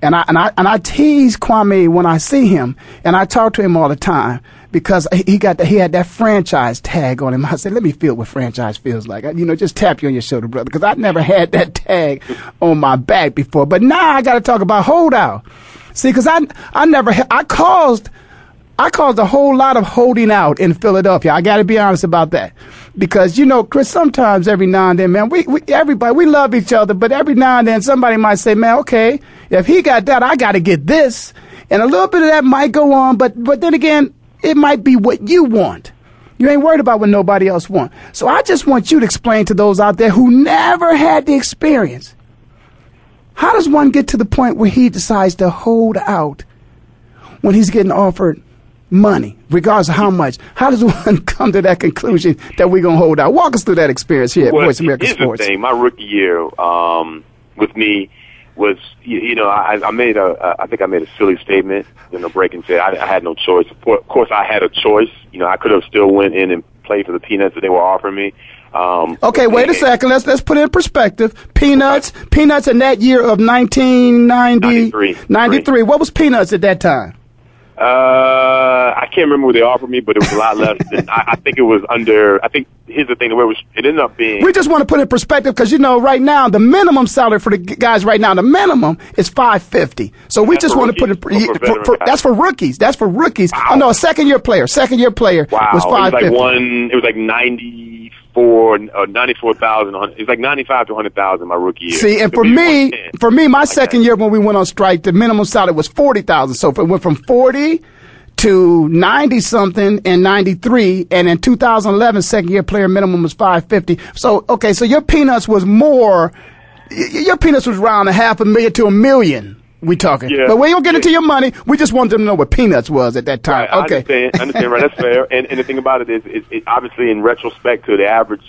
And I, and I and I tease Kwamie when I see him, and I talk to him all the time because he got the, he had that franchise tag on him. I said, "Let me feel what franchise feels like." You know, just tap you on your shoulder, brother, because I never had that tag on my back before. But now I got to talk about holdout. See, because I I never I caused I caused a whole lot of holding out in Philadelphia. I got to be honest about that. Because, you know, Chris, sometimes every now and then, man, we, we, everybody, we love each other, but every now and then somebody might say, man, okay, if he got that, I got to get this. And a little bit of that might go on, but, but then again, it might be what you want. You ain't worried about what nobody else want. So I just want you to explain to those out there who never had the experience. How does one get to the point where he decides to hold out when he's getting offered money, regardless of how much? How does one come to that conclusion that we're going to hold out? Walk us through that experience here at Well, Voice America Sports. the thing. My rookie year um, with me was, you, you know, I, I made a, I think I made a silly statement in the break and said I, I had no choice. Of course, I had a choice. You know, I could have still went in and played for the peanuts that they were offering me. Um, Okay, wait a second. Let's let's put it in perspective. Peanuts, Peanuts in that year of 1990, 93. 93. What was Peanuts at that time? Uh, I can't remember what they offered me, but it was a lot less than I, I think it was under. I think here's the thing: the way it was, it ended up being. We just want to put it in perspective because you know right now the minimum salary for the guys right now the minimum is five fifty. So we just want to put it rookies for for, for, that's for rookies. That's for rookies. Oh no, a second year player. Second year player Wow, was it was like one. It was like ninety four, uh, ninety four thousand. It's like ninety five to hundred thousand my rookie year. See, and for me, for me, my second year when we went on strike, the minimum salary was forty thousand. So if it went from forty to ninety something in ninety three, and in 2011, second year player minimum was five fifty. So okay, so your peanuts was more. Your peanuts was around a half a million to a million. We talking, Yeah. but we don't get into your money. We just want them to know what peanuts was at that time. Right, I okay, understand. I understand. Right, that's fair. And, and the thing about it is, is it, obviously in retrospect to the average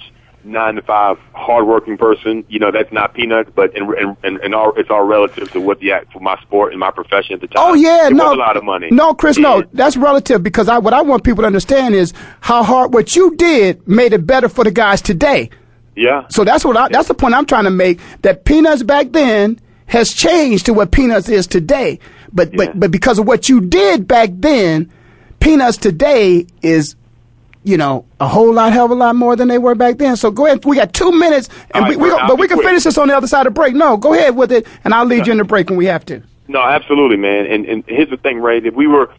nine to five hardworking person, you know, that's not peanuts. But in, in, in, in all, it's all relative to what the act for my sport and my profession at the time. Oh yeah, it no, a lot of money. No, Chris, no, that's relative because I what I want people to understand is how hard what you did made it better for the guys today. Yeah. So that's what I, that's the point I'm trying to make. That peanuts back then has changed to what peanuts is today. But Yeah. but but because of what you did back then, peanuts today is. You know, a whole lot, hell of a lot more than they were back then. So go ahead. We got two minutes, and we, right, we go, but we can quick. finish this on the other side of break. No, go ahead with it, and I'll lead you in the break when we have to. No, absolutely, man. And and here's the thing, Ray. If we were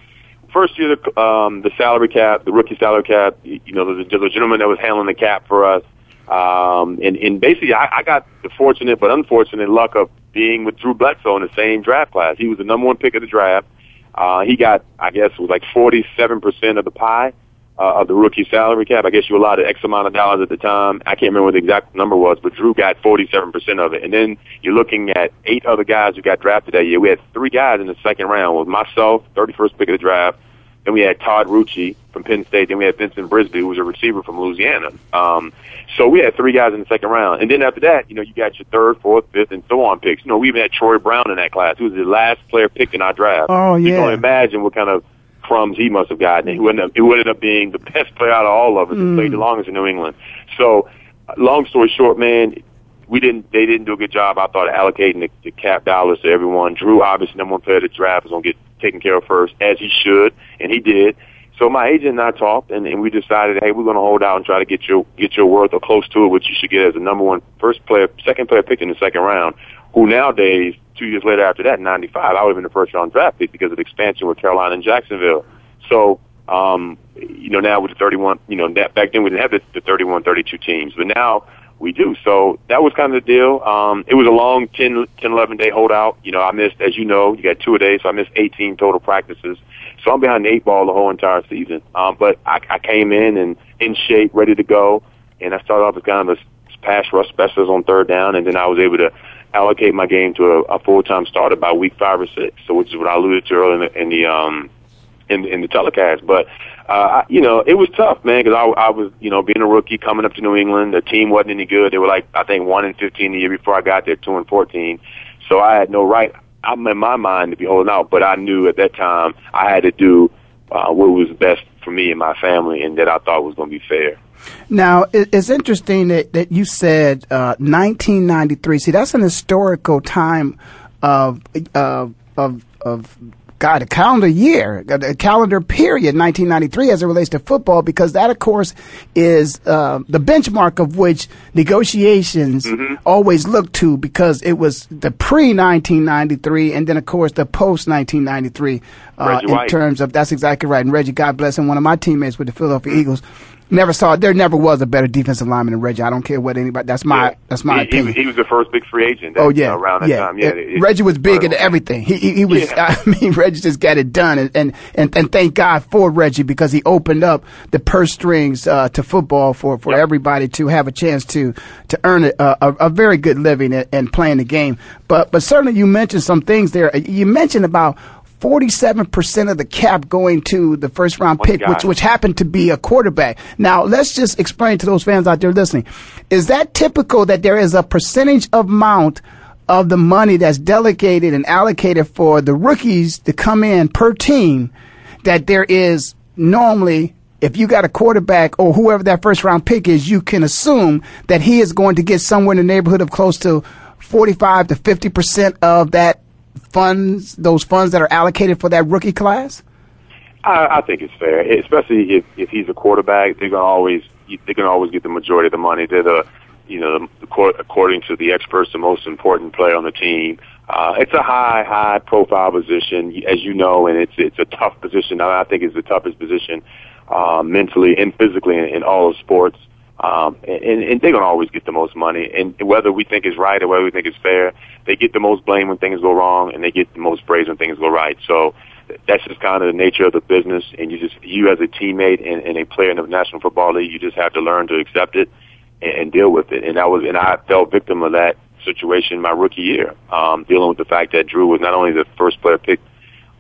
first year, the, um, the salary cap, the rookie salary cap, you you know, there's a, there's a gentleman that was handling the cap for us. Um, and, and basically, I, I got the fortunate but unfortunate luck of being with Drew Bledsoe in the same draft class. He was the number one pick of the draft. Uh, he got, I guess, it was like 47% of the pie uh, of the rookie salary cap. I guess you allotted X amount of dollars at the time. I can't remember what the exact number was, but Drew got 47% of it. And then you're looking at eight other guys who got drafted that year. We had three guys in the second round. It was myself, 31st pick of the draft, Then we had Todd Rucci from Penn State. Then we had Vincent Brisby, who was a receiver from Louisiana. Um, so we had three guys in the second round. And then after that, you know, you got your third, fourth, fifth, and so on picks. You know, we even had Troy Brown in that class, who was the last player picked in our draft. Oh, yeah. You can imagine what kind of crumbs he must have gotten. He ended up, he ended up being the best player out of all of us and played the longest in New England. So, uh, long story short, man, we didn't. They didn't do a good job. I thought of allocating the, the cap dollars to everyone. Drew, obviously, number one player of the draft, is gonna get taken care of first, as he should, and he did. So my agent and I talked, and, and we decided, hey, we're going to hold out and try to get your get your worth or close to it, which you should get as a number one first player, second player picked in the second round. Who nowadays, two years later after that, '95, I would have been the first round draft pick because of the expansion with Carolina and Jacksonville. So, um, you know, now with the 31, you know, that, back then we didn't have the, the 31, 32 teams, but now we do. So that was kind of the deal. Um, it was a long 10, 10, 11 day holdout. You know, I missed, as you know, you got two a day, so I missed 18 total practices. So I'm behind the eight ball the whole entire season. Um, but I, I came in and in shape, ready to go, and I started off as kind of a pass rush specialist on third down, and then I was able to allocate my game to a, a full time starter by week five or six. So which is what I alluded to earlier in the, in the um in, in the telecast. But uh, you know, it was tough, man, because I, I was, you know, being a rookie coming up to New England. The team wasn't any good. They were like, I think one and fifteen the year before I got there, two and fourteen. So I had no right. I'm in my mind to be holding out, but I knew at that time I had to do uh, what was best for me and my family, and that I thought was going to be fair. Now, it's interesting that, that you said uh, 1993. See, that's an historical time of uh, of of God, a calendar year, a calendar period, 1993, as it relates to football, because that, of course, is uh, the benchmark of which negotiations always look to, because it was the pre 1993, and then, of course, the post 1993 uh, in White. terms of that's exactly right. And Reggie, God bless him, one of my teammates with the Philadelphia Eagles. Never saw there. Never was a better defensive lineman than Reggie. I don't care what anybody. That's my. That's my he, opinion. he was the first big free agent. That, Oh yeah, uh, around that yeah. time. Yeah, it- it- Reggie was big in everything. He he, he was. Yeah. I mean, Reggie just got it done, and, and and and thank God for Reggie because he opened up the purse strings uh, to football for for everybody to have a chance to to earn a, a, a very good living and, and playing the game. But but certainly you mentioned some things there. You mentioned about. Forty-seven percent of the cap going to the first round pick, which which happened to be a quarterback. Now, let's just explain to those fans out there listening: is that typical that there is a percentage amount of the money that's delegated and allocated for the rookies to come in per team that there is normally if you got a quarterback or whoever that first round pick is you can assume that he is going to get somewhere in the neighborhood of close to 45 to 50% of that funds those funds that are allocated for that rookie class I, I think it's fair, especially if if he's a quarterback. They're gonna always they're gonna always get the majority of the money. They're the you know the, according to the experts, the most important player on the team. Uh, it's a high high profile position, as you know, and it's it's a tough position. I, I think it's the toughest position uh, mentally and physically in, in all of sports. Um, and, and they're gonna always get the most money. And whether we think it's right or whether we think it's fair, they get the most blame when things go wrong, and they get the most praise when things go right. So that's just kind of the nature of the business. And you just you as a teammate and, and a player in the National Football League, you just have to learn to accept it and, and deal with it. And I was and I fell victim of that situation my rookie year, um, dealing with the fact that Drew was not only the first player picked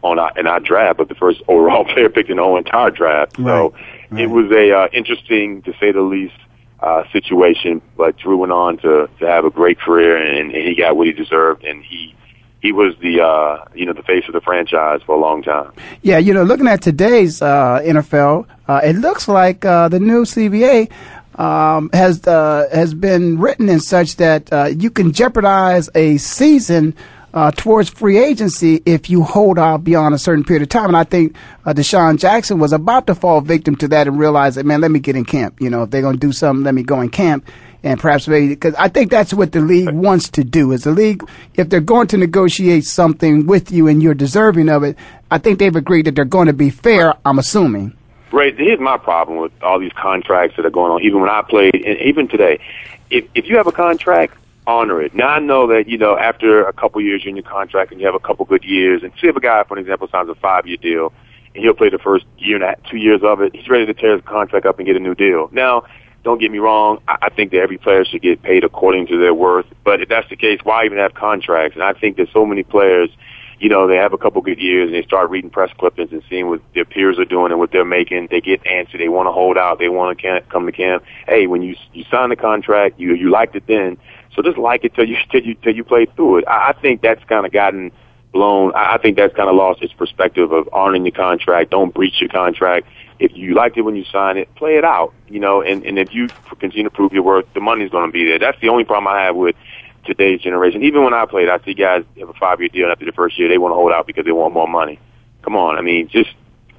on our, in our draft, but the first overall player picked in the whole entire draft. So it was a uh, interesting, to say the least, uh, situation. But Drew went on to to have a great career, and, and he got what he deserved, and he. He was the uh, you know the face of the franchise for a long time. Yeah, you know, looking at today's uh, NFL, uh, it looks like uh, the new CBA um, has uh, has been written in such that uh, you can jeopardize a season uh, towards free agency if you hold out beyond a certain period of time. And I think uh, DeSean Jackson was about to fall victim to that and realize that, man, let me get in camp. You know, if they're going to do something, let me go in camp. And perhaps maybe because I think that's what the league wants to do. Is the league if they're going to negotiate something with you and you're deserving of it, I think they've agreed that they're going to be fair. I'm assuming. Right. Here's my problem with all these contracts that are going on. Even when I played, and even today, if if you have a contract, honor it. Now I know that you know after a couple years you're in your contract and you have a couple good years, and see if a guy, for example, signs a five year deal, and he'll play the first year and a half, two years of it, he's ready to tear his contract up and get a new deal. Now. Don't get me wrong. I think that every player should get paid according to their worth. But if that's the case, why even have contracts? And I think that so many players you know, they have a couple good years and they start reading press clippings and seeing what their peers are doing and what they're making. They get antsy. They want to hold out. They want to come to camp. Hey, when you you sign the contract, you you liked it then. So just like it till you till you till you play through it. I, I think that's kind of gotten blown. I, I think that's kind of lost its perspective of honoring the contract. Don't breach your contract. If you liked it when you signed it, play it out. You know, and and if you continue to prove your worth, the money's going to be there. That's the only problem I have with today's generation. Even when I played, I see guys have a five year deal, and after the first year, they want to hold out because they want more money. Come on, I mean, just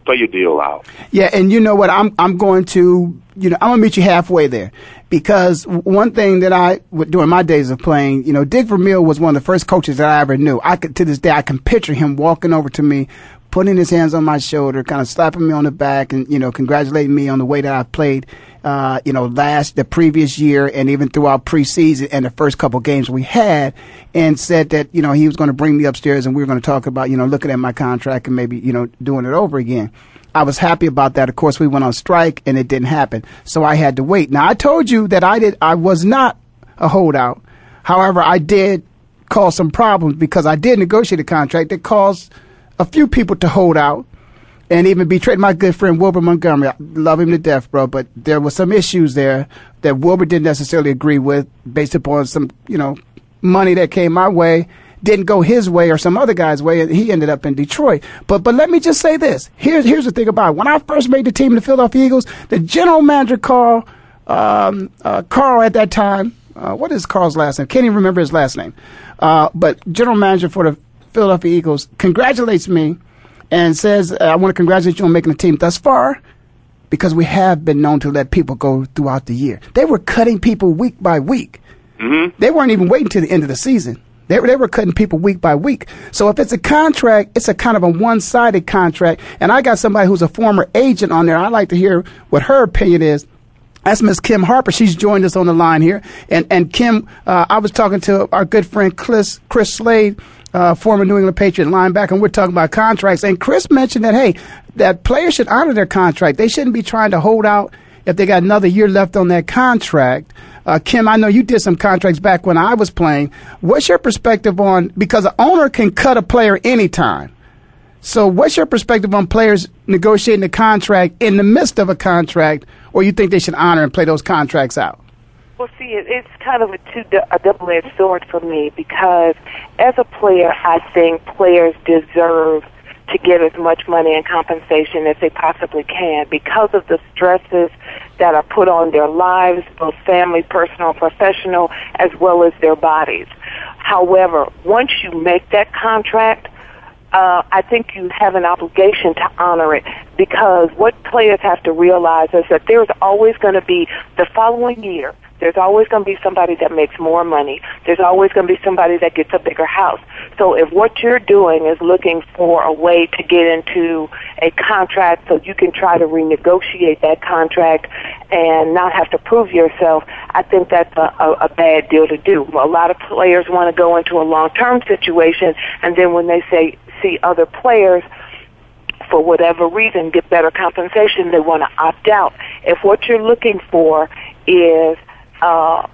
play your deal out. Yeah, and you know what? I'm I'm going to you know I'm gonna meet you halfway there because one thing that I during my days of playing, you know, Dick Vermeil was one of the first coaches that I ever knew. I could to this day I can picture him walking over to me, putting his hands on my shoulder, kind of slapping me on the back, and you know, congratulating me on the way that I played. Uh, you know, last the previous year and even throughout preseason and the first couple games we had, and said that you know he was going to bring me upstairs and we were going to talk about you know looking at my contract and maybe you know doing it over again. I was happy about that. Of course, we went on strike and it didn't happen, so I had to wait. Now I told you that I did. I was not a holdout. However, I did cause some problems because I did negotiate a contract that caused a few people to hold out and even betrayed my good friend Wilbert Montgomery. I love him to death, bro, but there were some issues there that Wilbert didn't necessarily agree with based upon some, you know, money that came my way didn't go his way or some other guy's way, and he ended up in Detroit. But but let me just say this. Here's here's the thing about it. When I first made the team, the Philadelphia Eagles, the general manager Carl um, uh, Carl at that time. Uh, what is Carl's last name? Can't even remember his last name. Uh, but general manager for the Philadelphia Eagles congratulates me and says, I want to congratulate you on making the team thus far because we have been known to let people go throughout the year. They were cutting people week by week. Mm-hmm. They weren't even waiting to the end of the season. They, they were cutting people week by week. So if it's a contract, it's a kind of a one-sided contract. And I got somebody who's a former agent on there. I'd like to hear what her opinion is. That's Miss Kim Harper. She's joined us on the line here. And and Kim, uh, I was talking to our good friend Chris Chris Slade uh, former New England Patriot linebacker, and we're talking about contracts. And Chris mentioned that, hey, that players should honor their contract. They shouldn't be trying to hold out if they got another year left on that contract. Uh, Kim, I know you did some contracts back when I was playing. What's your perspective on, because an owner can cut a player anytime. So what's your perspective on players negotiating a contract in the midst of a contract, or you think they should honor and play those contracts out? Well, see, it's kind of a two a double-edged sword for me because as a player, I think players deserve to get as much money and compensation as they possibly can because of the stresses that are put on their lives, both family, personal, professional, as well as their bodies. However, once you make that contract, uh, I think you have an obligation to honor it because what players have to realize is that there's always going to be the following year there's always going to be somebody that makes more money. There's always going to be somebody that gets a bigger house. So if what you're doing is looking for a way to get into a contract so you can try to renegotiate that contract and not have to prove yourself, I think that's a, a, a bad deal to do. A lot of players want to go into a long-term situation, and then when they say see other players for whatever reason get better compensation, they want to opt out. If what you're looking for is uh,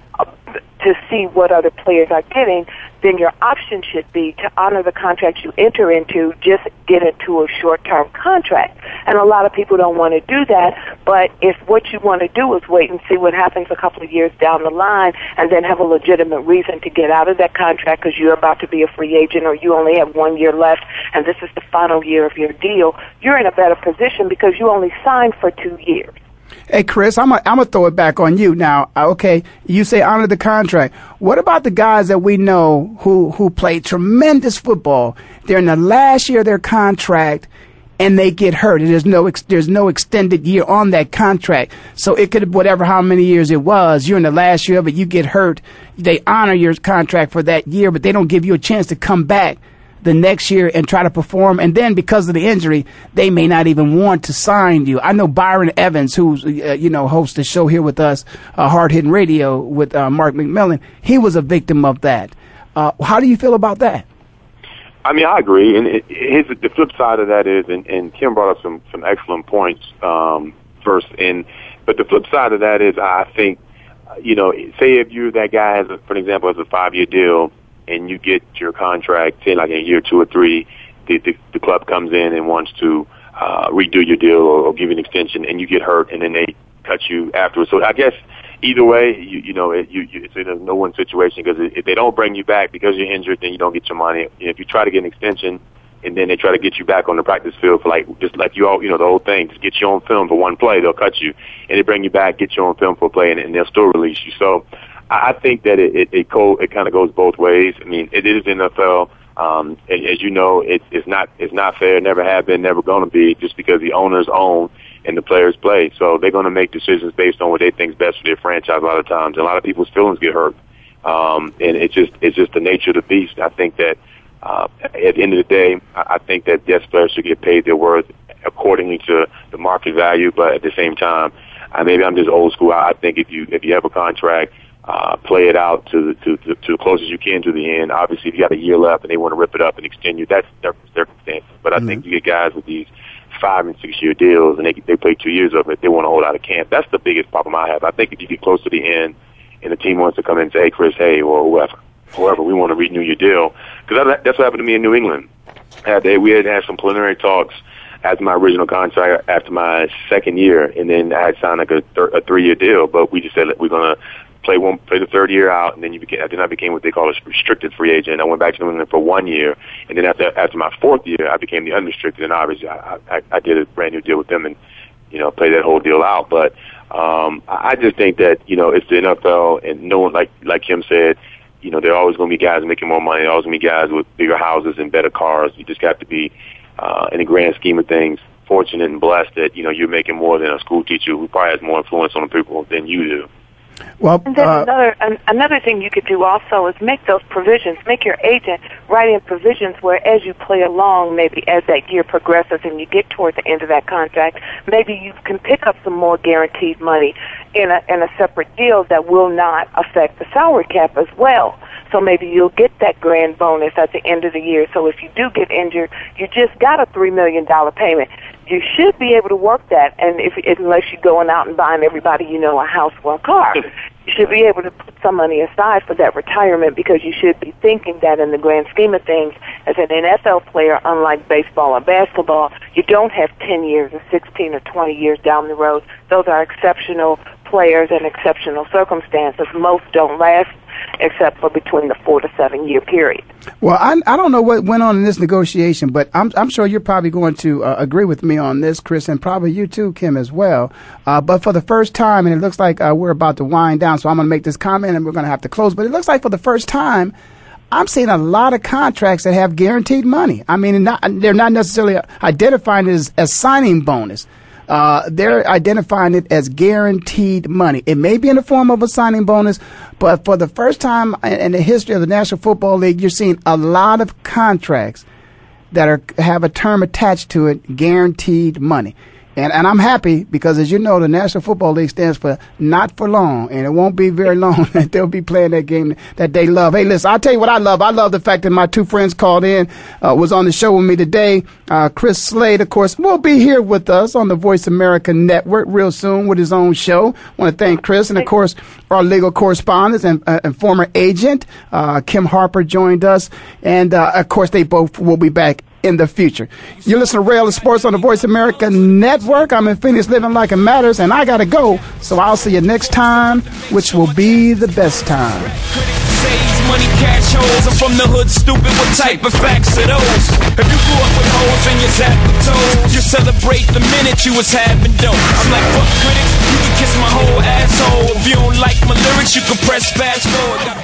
to see what other players are getting, then your option should be to honor the contract you enter into, just get into a short-term contract. And a lot of people don't want to do that, but if what you want to do is wait and see what happens a couple of years down the line and then have a legitimate reason to get out of that contract because you're about to be a free agent or you only have one year left and this is the final year of your deal, you're in a better position because you only signed for two years. Hey, Chris, I'm going to throw it back on you now. Uh, okay, you say honor the contract. What about the guys that we know who, who played tremendous football? They're in the last year of their contract and they get hurt. There's no ex- there's no extended year on that contract. So it could whatever how many years it was. You're in the last year of it. You get hurt. They honor your contract for that year, but they don't give you a chance to come back the next year and try to perform. And then because of the injury, they may not even want to sign you. I know Byron Evans, who's, uh, you know, hosts the show here with us, uh, Hard Hitting Radio with uh, Mark McMillian. He was a victim of that. Uh, how do you feel about that? I mean, I agree. And it, his, the flip side of that is, and, and Kim brought up some, some excellent points um, first. And but the flip side of that is, I think, you know, say if you that guy has, a, for example, has a five year deal and you get your contract, say like in a year two or three, the, the, the club comes in and wants to uh, redo your deal or, or give you an extension, and you get hurt, and then they cut you afterwards. So I guess either way, you you know it, you, you it's in a no win situation because if they don't bring you back because you're injured, then you don't get your money. If you try to get an extension, and then they try to get you back on the practice field for like just like you all you know the whole thing, just get you on film for one play, they'll cut you, and they bring you back, get you on film for a play, and, and they'll still release you. So I, I think that it it, it, co- it kind of goes both ways. I mean, it is NFL. Um, as you know, it, it's not it's not fair. Never have been. Never going to be. Just because the owners own and the players play, so they're going to make decisions based on what they think is best for their franchise. A lot of times, and a lot of people's feelings get hurt, um, and it's just it's just the nature of the beast. I think that uh, at the end of the day, I, I think that yes, players should get paid their worth accordingly to the market value, but at the same time, uh, maybe I'm just old school. I, I think if you if you have a contract uh, play it out to, the to, to, to the closest you can to the end. Obviously, if you got a year left and they want to rip it up and extend you, that's their circumstances. But I mm-hmm. think you get guys with these five and six year deals and they they play two years of it, they want to hold out of camp. That's the biggest problem I have. I think if you get close to the end and the team wants to come in and say, hey, Chris, hey, or whoever, whoever, we want to renew your deal. Because that's what happened to me in New England. They, we had had some preliminary talks after my original contract after my second year, and then I had signed like a, th- a three year deal. But we just said we're gonna play one, play the third year out, and then you became, then I became what they call a restricted free agent. I went back to New England for one year, and then after after my fourth year, I became the unrestricted, and obviously I, I, I did a brand new deal with them, and you know play that whole deal out. But um, I just think that you know it's the NFL, and no one like like Kim said, you know there are always going to be guys making more money. Always going to be guys with bigger houses and better cars. You just have to be uh, in the grand scheme of things fortunate and blessed that you know you're making more than a school teacher who probably has more influence on the people than you do. Well, and then uh, another an, another thing you could do also is make those provisions. Make your agent write in provisions where, as you play along, maybe as that year progresses and you get toward the end of that contract, maybe you can pick up some more guaranteed money in a in a separate deal that will not affect the salary cap as well. So maybe you'll get that grand bonus at the end of the year. So if you do get injured, you just got a three million dollar payment you should be able to work that. And if unless you're going out and buying everybody you know a house or a car, you should be able to put some money aside for that retirement because you should be thinking that in the grand scheme of things, as an NFL player, unlike baseball or basketball, you don't have 10 years or 16 or 20 years down the road. Those are exceptional players in exceptional circumstances. Most don't last except for between the four to seven year period. Well, I, I don't know what went on in this negotiation, but I'm, I'm sure you're probably going to uh, agree with me on this, Chris, and probably you too, Kim, as well. Uh, but for the first time, and it looks like uh, we're about to wind down, so I'm going to make this comment and we're going to have to close, but it looks like for the first time, I'm seeing a lot of contracts that have guaranteed money. I mean, not, they're not necessarily identifying it as a signing bonus. Uh, they're identifying it as guaranteed money. It may be in the form of a signing bonus, but for the first time in the history of the National Football League, you're seeing a lot of contracts that are have a term attached to it, guaranteed money. And, and I'm happy because, as you know, the National Football League stands for not for long, and it won't be very long that they'll be playing that game that they love. Hey, listen, I'll tell you what I love. I love the fact that my two friends called in, uh, was on the show with me today. Uh, Chris Slade, of course, will be here with us on the Voice America Network real soon with his own show. Want to thank Chris, and of course, our legal correspondent and, uh, and former agent, uh, Kim Harper, joined us, and uh, of course, they both will be back in the future. You listen to Ray Ellis Sports on the Voice America Network. I'm in Phoenix living like it matters, and I got to go. So I'll see you next time, which will be the best time. Money, cash holes. I'm from the hood, stupid. What type of facts are those? If you grew up with holes and you zap toes, you celebrate the minute you was having. I'm like, fuck critics, you can kiss my whole asshole. If you don't like my lyrics, you can press fast forward.